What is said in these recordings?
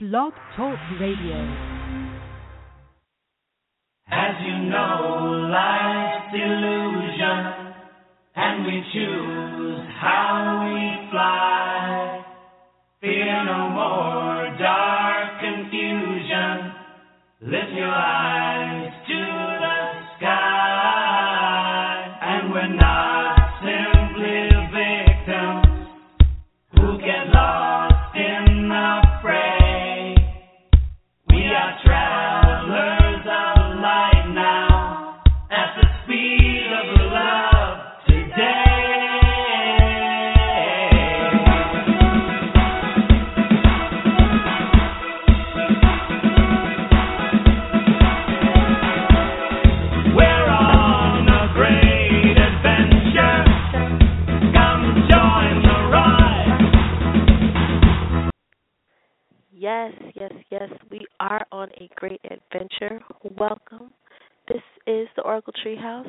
Blog Talk Radio. As you know, life's illusion, and we choose how we fly. Fear no more dark confusion. Lift your eyes Yes, yes, yes. We are on a great adventure. Welcome. This is the Oracle Treehouse.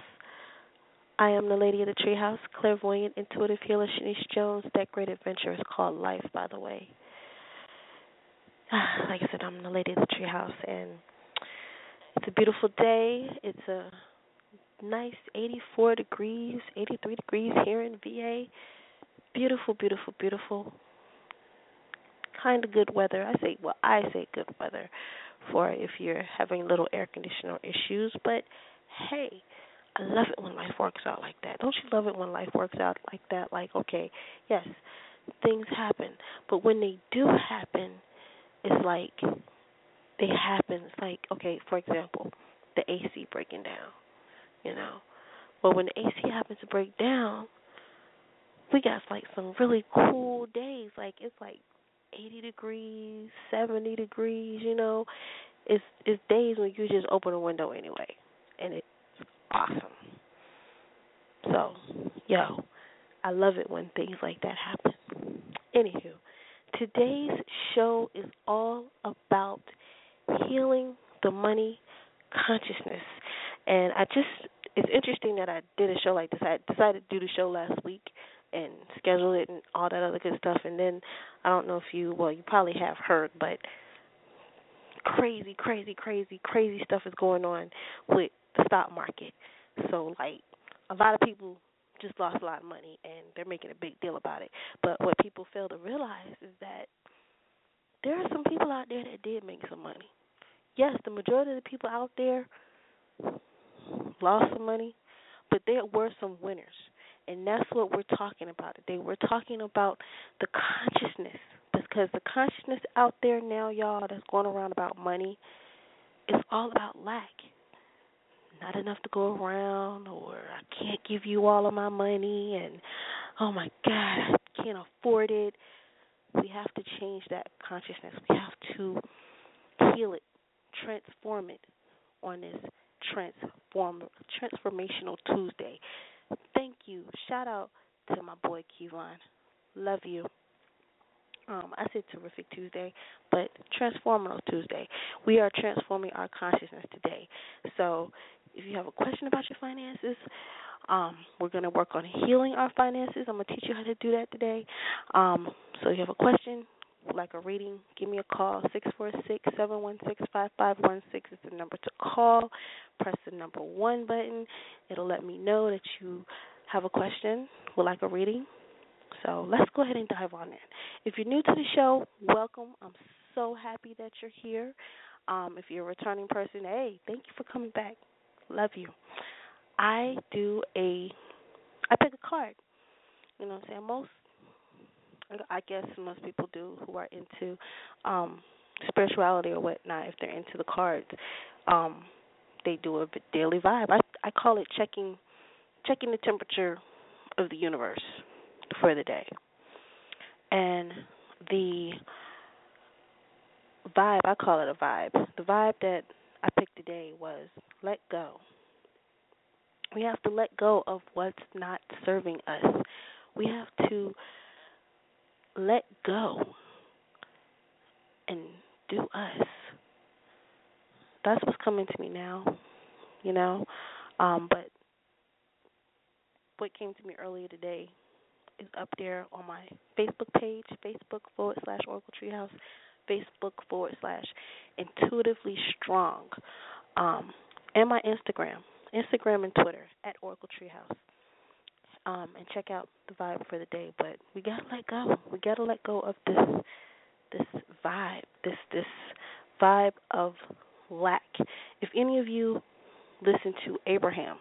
I am the lady of the treehouse, clairvoyant, intuitive healer Shanice Jones. That great adventure is called life, by the way. Like I said, I'm the lady of the treehouse, and it's a beautiful day. It's a nice 84 degrees, 83 degrees here in VA. Beautiful, beautiful, beautiful kind of good weather. I say, well, I say good weather for if you're having little air conditioner issues. But hey, I love it when life works out like that. Don't you love it when life works out like that? Like, okay, yes, things happen, but when they do happen, it's like they happen. It's like, okay, for example, the AC breaking down. You know, well, when the AC happens to break down, we got like some really cool days. Like it's like 80 degrees, 70 degrees, you know. It's it's days when you just open a window anyway and it's awesome. So, yo, I love it when things like that happen. Anywho, today's show is all about healing the money consciousness. And I just it's interesting that I did a show like this. I decided to do the show last week and schedule it and all that other good stuff. And then I don't know if you, well, you probably have heard, but crazy, crazy, crazy, crazy stuff is going on with the stock market. So, like, a lot of people just lost a lot of money and they're making a big deal about it. But what people fail to realize is that there are some people out there that did make some money. Yes, the majority of the people out there lost some money, but there were some winners. And that's what we're talking about today. We're talking about the consciousness. Because the consciousness out there now, y'all, that's going around about money, it's all about lack. Not enough to go around, or I can't give you all of my money, and oh my God, I can't afford it. We have to change that consciousness. We have to heal it, transform it on this transform transformational Tuesday. Thank you. Shout out to my boy Kevon. Love you. Um, I said terrific Tuesday, but transformational Tuesday. We are transforming our consciousness today. So if you have a question about your finances, um, we're going to work on healing our finances. I'm going to teach you how to do that today. Um, so if you have a question, like a reading, give me a call. Six four six seven one six five five one six is the number to call. Press the number one button. It'll let me know that you have a question, would like a reading. So let's go ahead and dive on in. If you're new to the show, welcome. I'm so happy that you're here. Um, if you're a returning person, hey, thank you for coming back. Love you. I do a, I pick a card. You know what I'm saying? Most I guess most people do who are into um spirituality or whatnot, if they're into the cards, um, they do a daily vibe. I I call it checking checking the temperature of the universe for the day. And the vibe, I call it a vibe. The vibe that I picked today was let go. We have to let go of what's not serving us. We have to let go and do us. That's what's coming to me now, you know. Um, but what came to me earlier today is up there on my Facebook page, Facebook forward slash Oracle Treehouse, Facebook forward slash intuitively strong. Um, and my Instagram, Instagram and Twitter at Oracle Treehouse. Um, and check out the vibe for the day. But we gotta let go. We gotta let go of this this vibe, this this vibe of lack. If any of you listen to Abraham,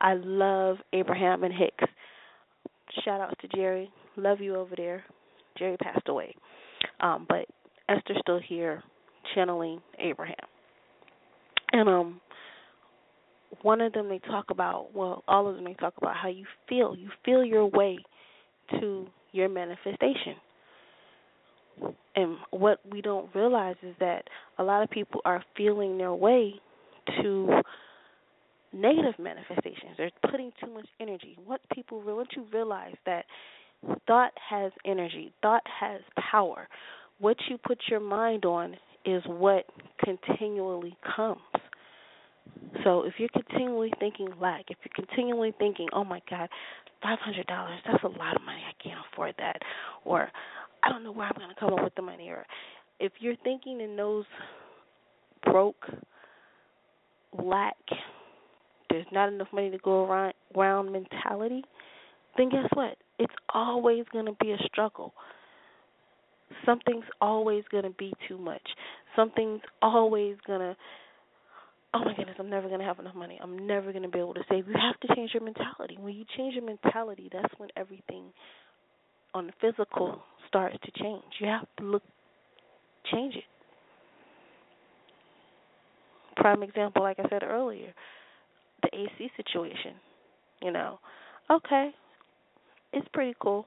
I love Abraham and Hicks. Shout outs to Jerry. Love you over there. Jerry passed away. Um, but Esther's still here channeling Abraham. And um one of them they talk about well, all of them they talk about how you feel. You feel your way to your manifestation. And what we don't realize is that a lot of people are feeling their way to negative manifestations. They're putting too much energy. What people once you realize that thought has energy, thought has power. What you put your mind on is what continually comes. So if you're continually thinking lack, if you're continually thinking, "Oh my God, five hundred dollars, that's a lot of money. I can't afford that," or "I don't know where I'm to come up with the money," or if you're thinking in those broke, lack, there's not enough money to go around, around mentality, then guess what? It's always going to be a struggle. Something's always going to be too much. Something's always going to, oh my goodness, I'm never going to have enough money. I'm never going to be able to save. You have to change your mentality. When you change your mentality, that's when everything on the physical starts to change. You have to look, change it. Prime example, like I said earlier, the AC situation. You know, okay, it's pretty cool.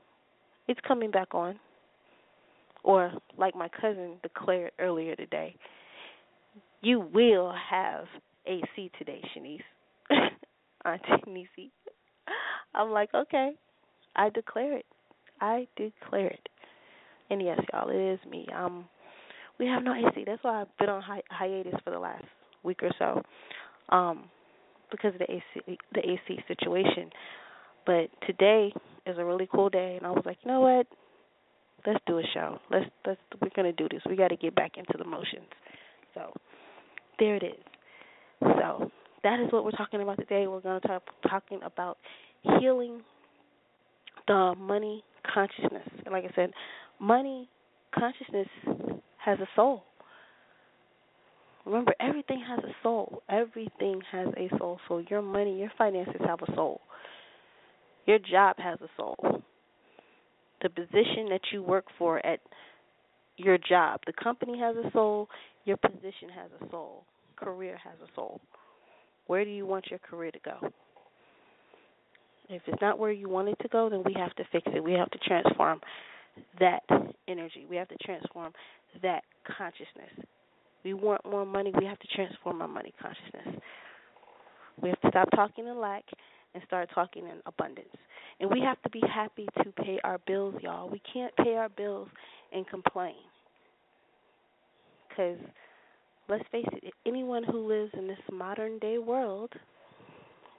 It's coming back on. Or like my cousin declared earlier today, you will have AC today, Shanice. Auntie Nisi. I'm like, okay, I declare it. I declare it. And yes, y'all, it is me. Um, we have no AC. That's why I've been on hi- hiatus for the last week or so, um, because of the AC the AC situation. But today is a really cool day, and I was like, you know what? Let's do a show. Let's let's we're gonna do this. We got to get back into the motions. So there it is. So that is what we're talking about today. We're going to talk talking about healing the money consciousness. And like I said, money consciousness has a soul. Remember, everything has a soul. Everything has a soul. So your money, your finances have a soul. Your job has a soul. The position that you work for at your job, the company has a soul. Your position has a soul. Career has a soul. Where do you want your career to go? If it's not where you want it to go, then we have to fix it. We have to transform that energy. We have to transform that consciousness. We want more money, we have to transform our money consciousness. We have to stop talking in lack and start talking in abundance. And we have to be happy to pay our bills, y'all. We can't pay our bills and complain. Because let's face it, anyone who lives in this modern day world,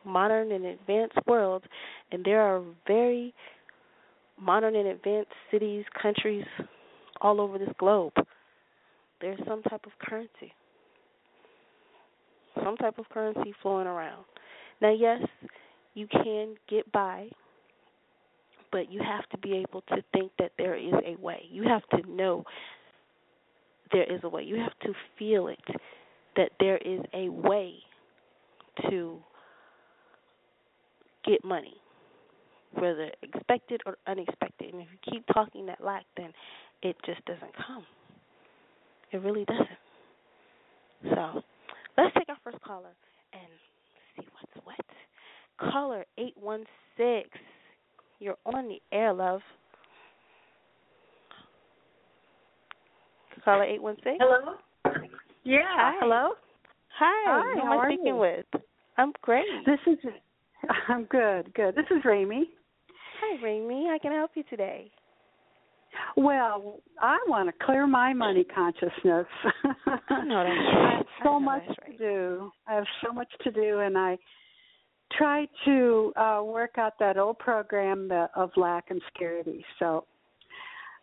modern and advanced world, and there are very modern and advanced cities, countries all over this globe. There's some type of currency. Some type of currency flowing around. Now, yes, you can get by, but you have to be able to think that there is a way. You have to know there is a way. You have to feel it that there is a way to get money, whether expected or unexpected. And if you keep talking that lack, then it just doesn't come. It really doesn't. So let's take our first caller and see what's what. Caller 816. You're on the air, love. Caller 816. Hello. Yeah. Hi. Hello. Hi. Hi, Who am I speaking you? with? I'm great. This is. I'm good. Good. This is Ramy. Hi, Ramy. How can I help you today? Well, I want to clear my money consciousness. I know that's I right. have I so know much that's to do. I have so much to do, and I try to uh work out that old program that, of lack and scarcity. So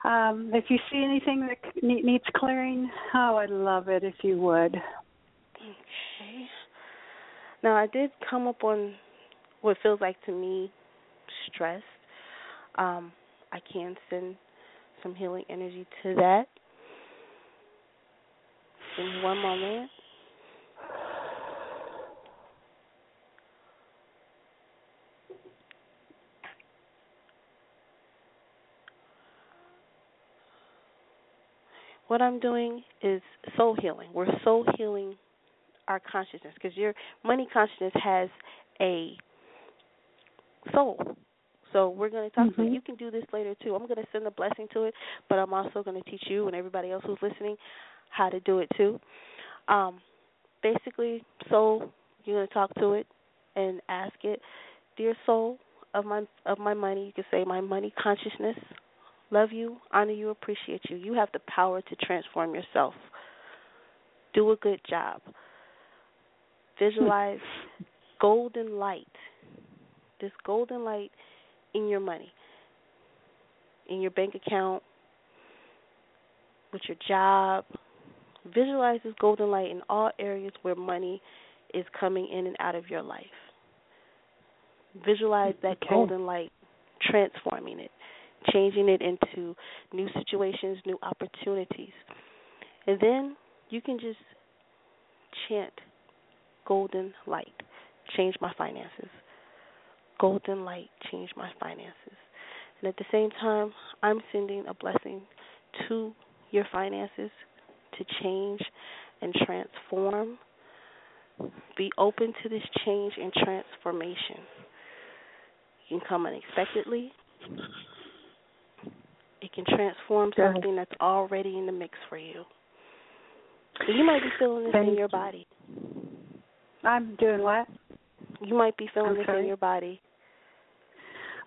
Um, if you see anything that needs clearing, oh, I'd love it if you would. Okay. Now I did come up on what feels like to me stress. Um, I can send some healing energy to that. Me one moment. What I'm doing is soul healing. We're soul healing our consciousness because your money consciousness has a soul. So we're going to talk to Mhm. you. can do this later too. I'm going to send a blessing to it, but I'm also going to teach you and everybody else who's listening how to do it too. Um, basically, soul, you're going to talk to it and ask it, dear soul of my of my money. You can say my money consciousness. Love you, honor you, appreciate you. You have the power to transform yourself. Do a good job. Visualize golden light. This golden light in your money, in your bank account, with your job. Visualize this golden light in all areas where money is coming in and out of your life. Visualize that Okay. golden light transforming it, changing it into new situations, new opportunities. And then you can just chant golden light, change my finances. Golden light, change my finances. And at the same time, I'm sending a blessing to your finances to change and transform. Be open to this change and transformation. It can come unexpectedly. It can transform something that's already in the mix for you. You might be feeling this in your you. body. I'm doing what? You might be feeling this in your body.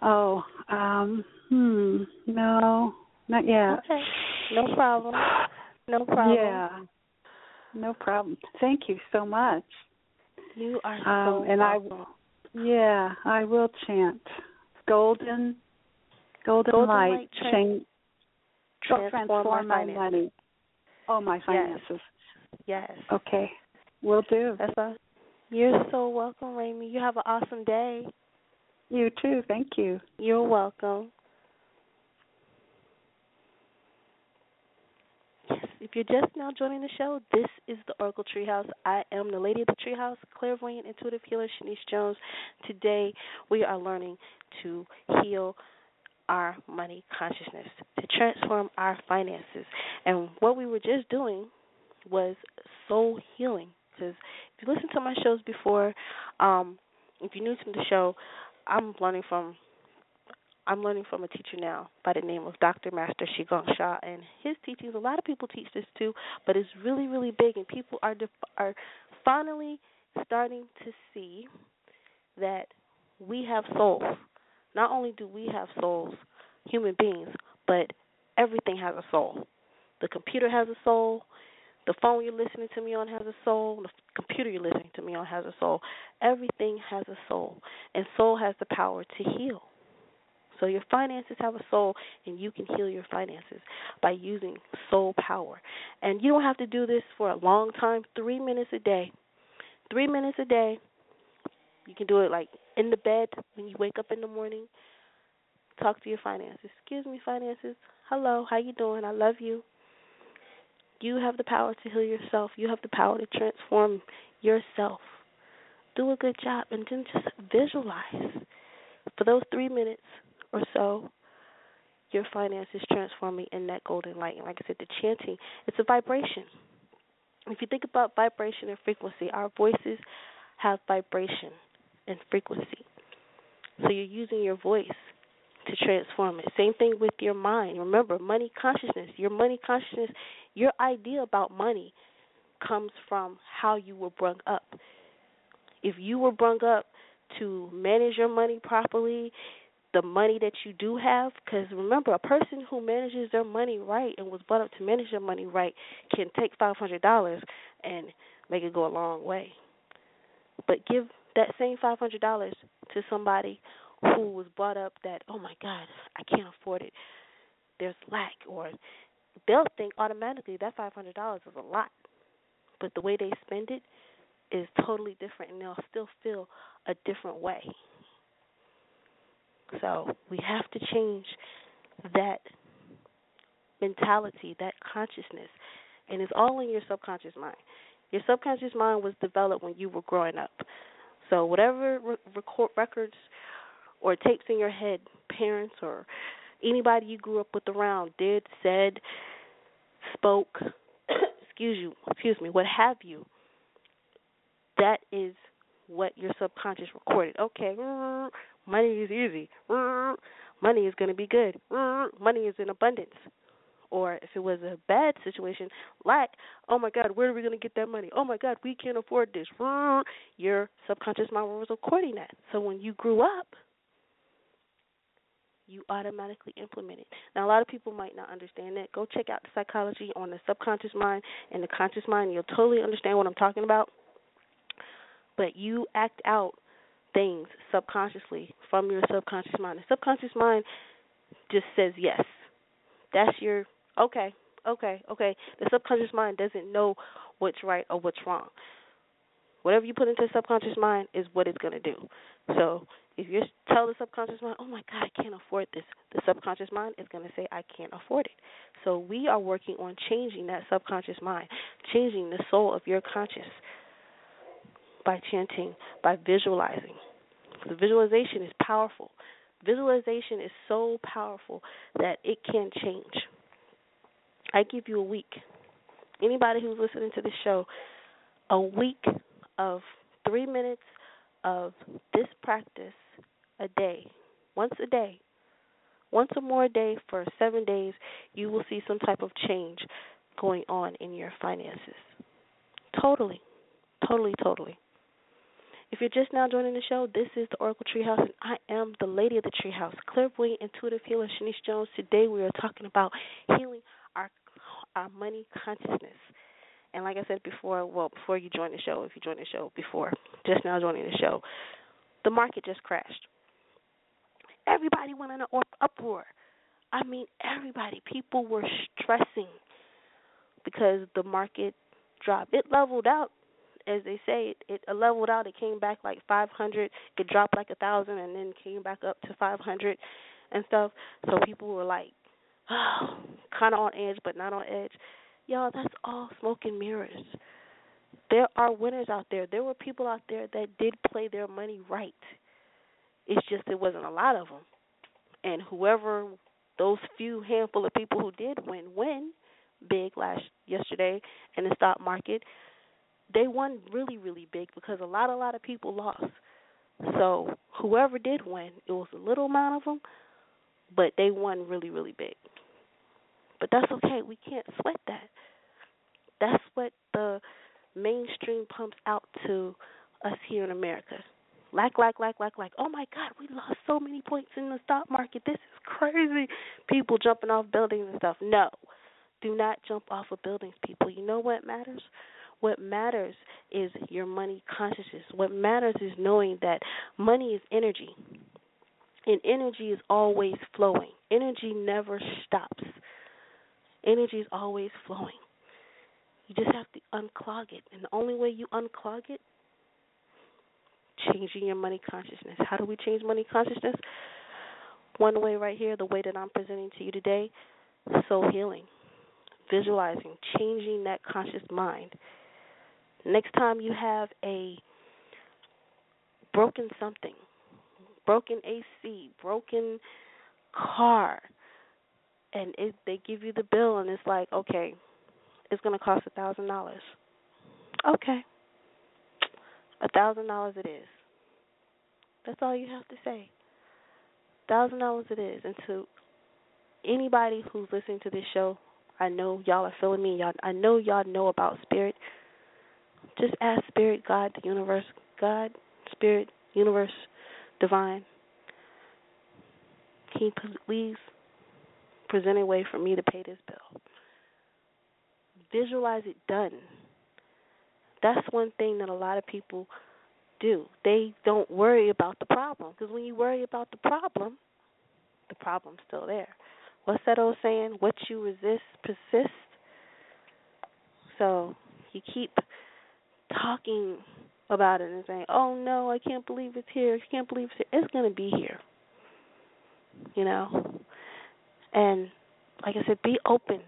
Oh, um, hmm, no, not yet. Okay. No problem. No problem. Yeah, no problem. Thank you so much. You are Um, so and I- welcome. Yeah, I will chant. Golden, golden, Golden light, light change, transform, transform my money. Oh, my finances. Yes. yes. Okay, will do. That's all. You're so welcome, Raimi. You have an awesome day. You too. Thank you. You're welcome. Yes, if you're just now joining the show, this is the Oracle Treehouse. I am the Lady of the Treehouse, clairvoyant intuitive healer Shanice Jones. Today, we are learning to heal our money consciousness, to transform our finances. And what we were just doing was soul healing. Because if you listen to my shows before, um, if you're new to the show, I'm learning from I'm learning from a teacher now by the name of Dr. Master Shigong Shah, and his teachings. A lot of people teach this too, but it's really, really big, and people are def- are finally starting to see that we have souls. Not only do we have souls, human beings, but everything has a soul. The computer has a soul. The phone you're listening to me on has a soul. The computer you're listening to me on has a soul. Everything has a soul, and soul has the power to heal. So your finances have a soul, and you can heal your finances by using soul power. And you don't have to do this for a long time. Three minutes a day. Three minutes a day. You can do it like in the bed when you wake up in the morning. Talk to your finances. Excuse me, finances. Hello, how you doing? I love you. You have the power to heal yourself. You have the power to transform yourself. Do a good job and then just visualize for those three minutes or so your finances transforming in that golden light. And like I said, the chanting, it's a vibration. If you think about vibration and frequency, our voices have vibration and frequency. So you're using your voice to transform it. Same thing with your mind. Remember, money consciousness. Your money consciousness, your idea about money comes from how you were brought up. If you were brought up to manage your money properly, the money that you do have, because remember, a person who manages their money right and was brought up to manage their money right can take five hundred dollars and make it go a long way. But give that same five hundred dollars to somebody who was brought up that, oh my God, I can't afford it. there's lack or they'll think automatically that five hundred dollars is a lot. But the way they spend it is totally different and they'll still feel a different way. So we have to change that mentality, that consciousness. And it's all in your subconscious mind. Your subconscious mind was developed when you were growing up. So whatever re- record records or tapes in your head, parents or anybody you grew up with around did, said, spoke, excuse you, excuse me, what have you, that is what your subconscious recorded. Okay, money is easy. Money is going to be good. Money is in abundance. Or if it was a bad situation, like, oh my God, where are we going to get that money? Oh my God, we can't afford this. Your subconscious mind was recording that. So when you grew up, you automatically implement it. Now, a lot of people might not understand that. Go check out the psychology on the subconscious mind and the conscious mind. You'll totally understand what I'm talking about. But you act out things subconsciously from your subconscious mind. The subconscious mind just says yes. That's your okay, okay, okay. The subconscious mind doesn't know what's right or what's wrong. Whatever you put into the subconscious mind is what it's going to do. So if you tell the subconscious mind, "Oh my God, I can't afford this," the subconscious mind is going to say, "I can't afford it." So we are working on changing that subconscious mind, changing the soul of your conscious by chanting, by visualizing. The visualization is powerful. Visualization is so powerful that it can change. I give you a week. Anybody who's listening to this show, a week of three minutes of this practice a day, once a day, once or more a day for seven days, you will see some type of change going on in your finances. Totally, totally, totally. If you're just now joining the show, this is the Oracle Treehouse, and I am the lady of the Treehouse, clairvoyant intuitive healer Shanice Jones. Today we are talking about healing our our money consciousness. And like I said before, well, before you join the show, if you joined the show before, just now joining the show, the market just crashed. Everybody went in an uproar. I mean, everybody. People were stressing because the market dropped. It leveled out, as they say. It, it leveled out. It came back like 500. It dropped like a thousand, and then came back up to 500 and stuff. So people were like, kind of on edge, but not on edge. Y'all, that's all smoke and mirrors. There are winners out there. There were people out there that did play their money right. It's just it wasn't a lot of them. And whoever those few handful of people who did win win big last yesterday in the stock market, they won really really big because a lot a lot of people lost. So whoever did win, it was a little amount of them, but they won really really big. But that's okay. We can't sweat that. That's what the mainstream pumps out to us here in America. Lack, lack, lack, lack, lack. Oh my God, we lost so many points in the stock market. This is crazy. People jumping off buildings and stuff. No, do not jump off of buildings, people. You know what matters? What matters is your money consciousness. What matters is knowing that money is energy, and energy is always flowing. Energy never stops. Energy is always flowing. You just have to unclog it. And the only way you unclog it, changing your money consciousness. How do we change money consciousness? One way right here, the way that I'm presenting to you today, soul healing, visualizing, changing that conscious mind. Next time you have a broken something, broken AC, broken car, and it, they give you the bill and it's like, okay, it's going to cost a thousand dollars. Okay, a thousand dollars it is. That's all you have to say. Thousand dollars it is. And to anybody who's listening to this show, I know y'all are feeling me. Y'all, I know y'all know about spirit. Just ask spirit, God, the universe, God, spirit, universe, divine. Can you please present a way for me to pay this bill? Visualize it done. That's one thing that a lot of people do. They don't worry about the problem because when you worry about the problem, the problem's still there. what's that old saying? What you resist persists. So you keep talking about it and saying, "Oh no, I can't believe it's here. I can't believe it's here." It's gonna be here. You know, and like I said, be open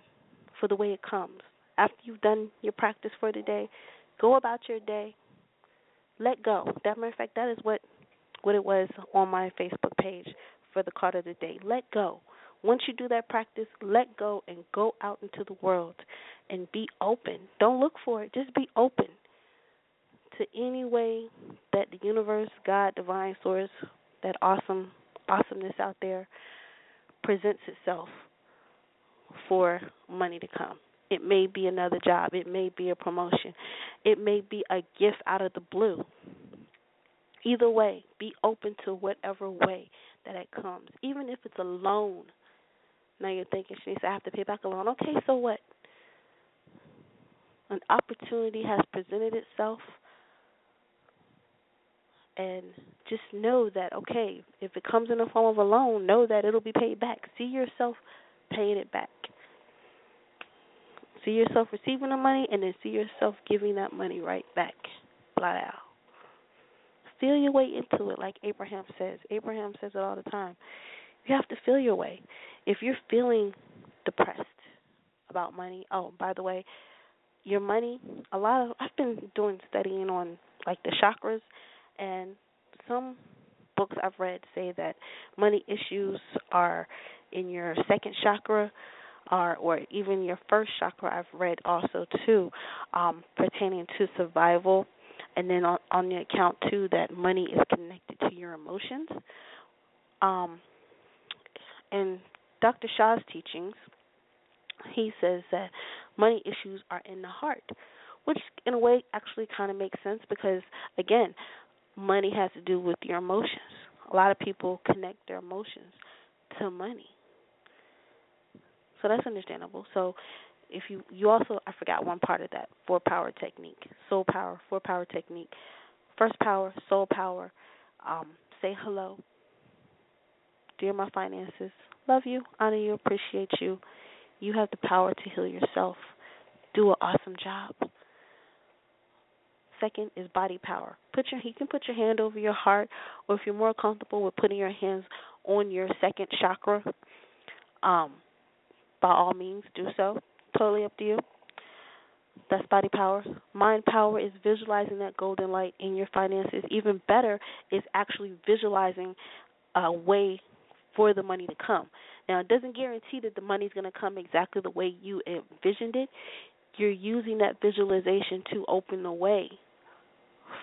for the way it comes. After you've done your practice for the day, go about your day. Let go. That matter of fact, that is what what it was on my Facebook page for the card of the day. Let go. Once you do that practice, let go and go out into the world and be open. Don't look for it. Just be open to any way that the universe, God, divine source, that awesome awesomeness out there presents itself for money to come. It may be another job, it may be a promotion, it may be a gift out of the blue. Either way, be open to whatever way that it comes, even if it's a loan. Now you're thinking, Shanice, I have to pay back a loan. Okay, so what? An opportunity has presented itself and just know that okay, if it comes in the form of a loan, know that it'll be paid back. See yourself paying it back. See yourself receiving the money and then see yourself giving that money right back. Flat out. Feel your way into it like Abraham says. Abraham says it all the time. You have to feel your way. If you're feeling depressed about money, oh, by the way, your money, a lot of I've been doing studying on like the chakras and some books I've read say that money issues are in your second chakra or or even your first chakra I've read also too um pertaining to survival and then on, on the account too that money is connected to your emotions um in Dr. Sha's teachings he says that money issues are in the heart which in a way actually kind of makes sense because again money has to do with your emotions. A lot of people connect their emotions to money. So that's understandable. So if you you also I forgot one part of that four power technique. Soul power, four power technique. First power, soul power, um, say hello. Dear my finances, love you, honor you, appreciate you. You have the power to heal yourself. Do an awesome job second is body power. Put your you can put your hand over your heart, or if you're more comfortable with putting your hands on your second chakra, um, by all means do so. Totally up to you. That's body power. Mind power is visualizing that golden light in your finances. Even better is actually visualizing a way for the money to come. Now, it doesn't guarantee that the money's going to come exactly the way you envisioned it. You're using that visualization to open the way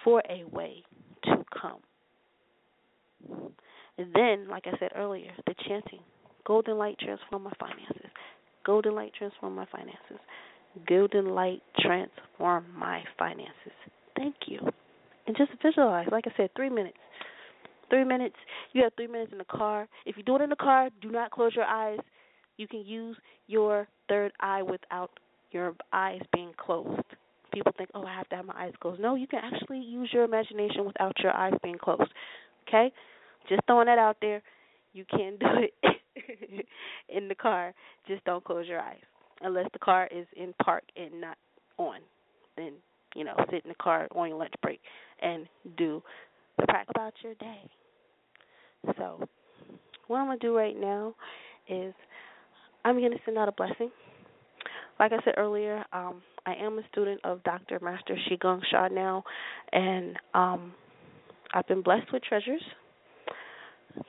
for a way to come. And then, like I said earlier, the chanting Golden light transform my finances. Golden light transform my finances. Golden light transform my finances. Thank you. And just visualize, like I said, three minutes. Three minutes. You have three minutes in the car. If you do it in the car, do not close your eyes. You can use your third eye without your eyes being closed people think, oh, I have to have my eyes closed. No, you can actually use your imagination without your eyes being closed. Okay? Just throwing that out there. You can do it in the car. Just don't close your eyes. Unless the car is in park and not on. Then, you know, sit in the car on your lunch break and do the practice about your day. So, what I'm going to do right now is I'm going to send out a blessing. Like I said earlier, um, I am a student of Dr. Master Zhi Gang Sha now, and um, I've been blessed with treasures,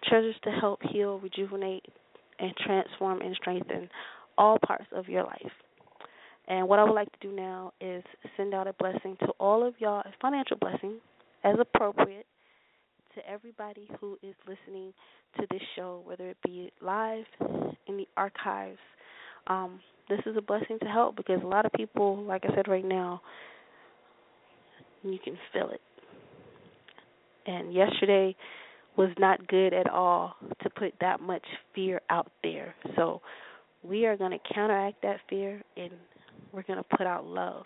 treasures to help heal, rejuvenate, and transform and strengthen all parts of your life. And what I would like to do now is send out a blessing to all of y'all, a financial blessing, as appropriate, to everybody who is listening to this show, whether it be live in the archives. Um, this is a blessing to help because a lot of people, like I said right now, you can feel it. And yesterday was not good at all to put that much fear out there. So we are going to counteract that fear and we're going to put out love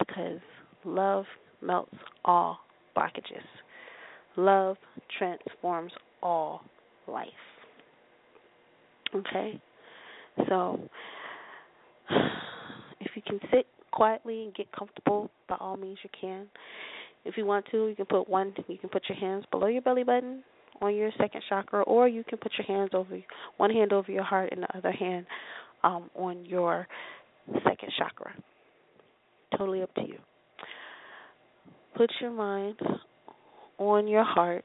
because love melts all blockages. Love transforms all life. Okay? So, if you can sit quietly and get comfortable, by all means you can. If you want to, you can put one. You can put your hands below your belly button on your second chakra, or you can put your hands over one hand over your heart and the other hand um, on your second chakra. Totally up to you. Put your mind on your heart.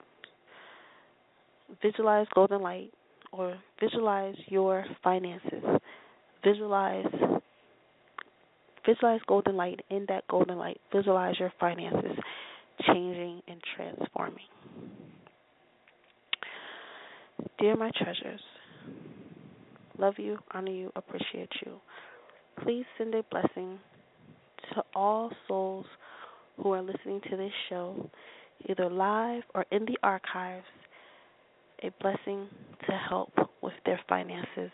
Visualize golden light, or visualize your finances. Visualize visualize golden light. In that golden light, visualize your finances changing and transforming. Dear my treasures, love you, honor you, appreciate you. Please send a blessing to all souls who are listening to this show, either live or in the archives, a blessing to help with their finances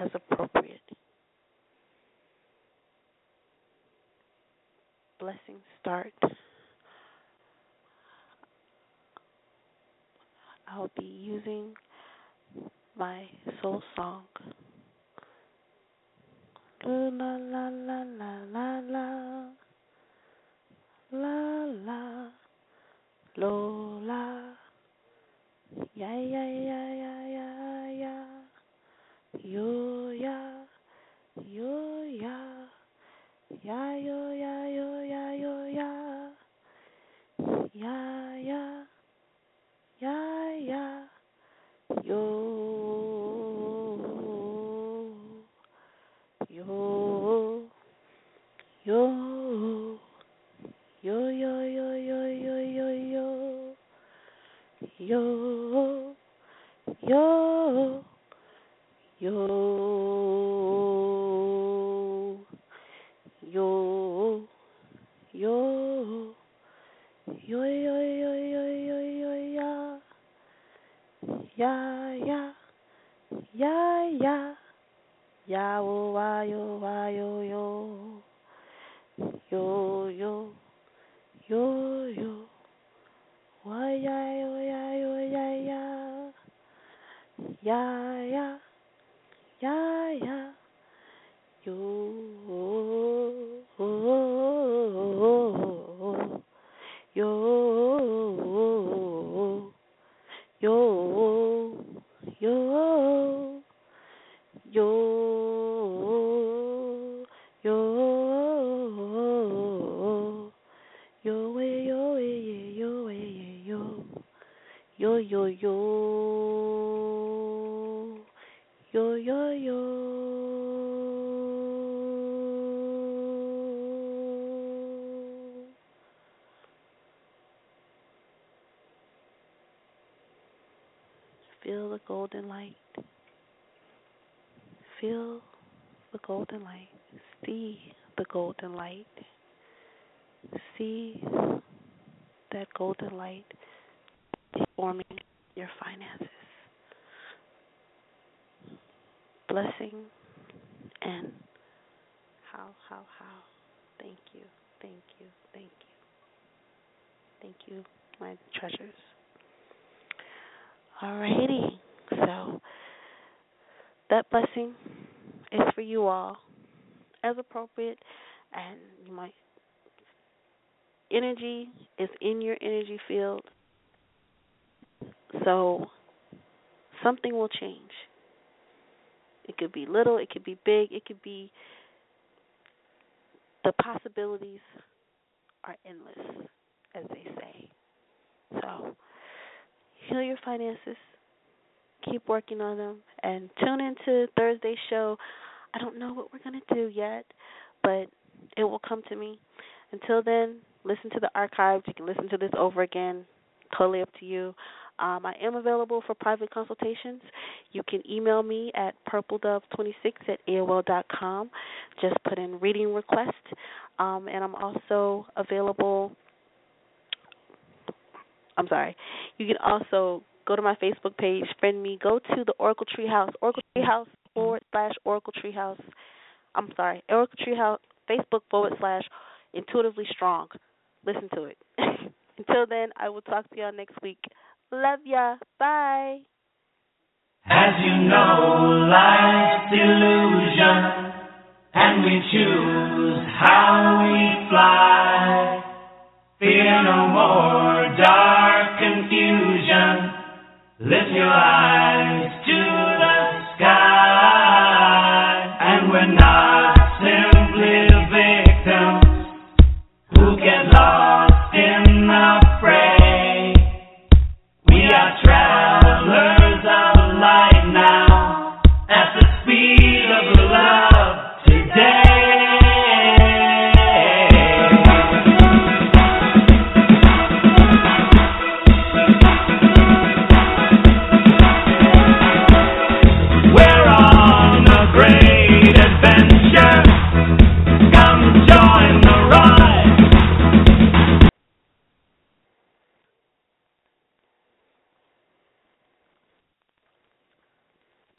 as appropriate. Blessings start. I'll be using my soul song. La la la la la la la la la Lola Ya ya ya ya ya ya Yo ya Yo ya Ya yo ya yo yo yo yo yo yo yo yo yo yo yo ya ya ya ya ya ya wo wa yo wa yo yo yo yo yo yo wa ya yo ya yo ya ya yeah, yeah, yeah, yeah, yo. Feel the golden light. Feel the golden light. See the golden light. See that golden light forming your finances. Blessing and how, how, how. Thank you, thank you, thank you. Thank you, my treasures. Alrighty, so that blessing is for you all as appropriate, and my energy is in your energy field, so something will change. It could be little, it could be big, it could be the possibilities are endless, as they say. So, heal your finances, keep working on them, and tune into Thursday's show. I don't know what we're going to do yet, but it will come to me. Until then, listen to the archives. You can listen to this over again. Totally up to you. Um, I am available for private consultations. You can email me at purpledove26 at AOL dot com. Just put in reading request. Um, and I'm also available. I'm sorry. You can also go to my Facebook page, friend me, go to the Oracle Treehouse, Oracle Treehouse forward slash Oracle Treehouse. I'm sorry, Oracle Treehouse, Facebook forward slash intuitively strong. Listen to it. Until then, I will talk to y'all next week. Love ya. Bye. As you know, life's illusion, and we choose how we fly. Fear no more Lift your eyes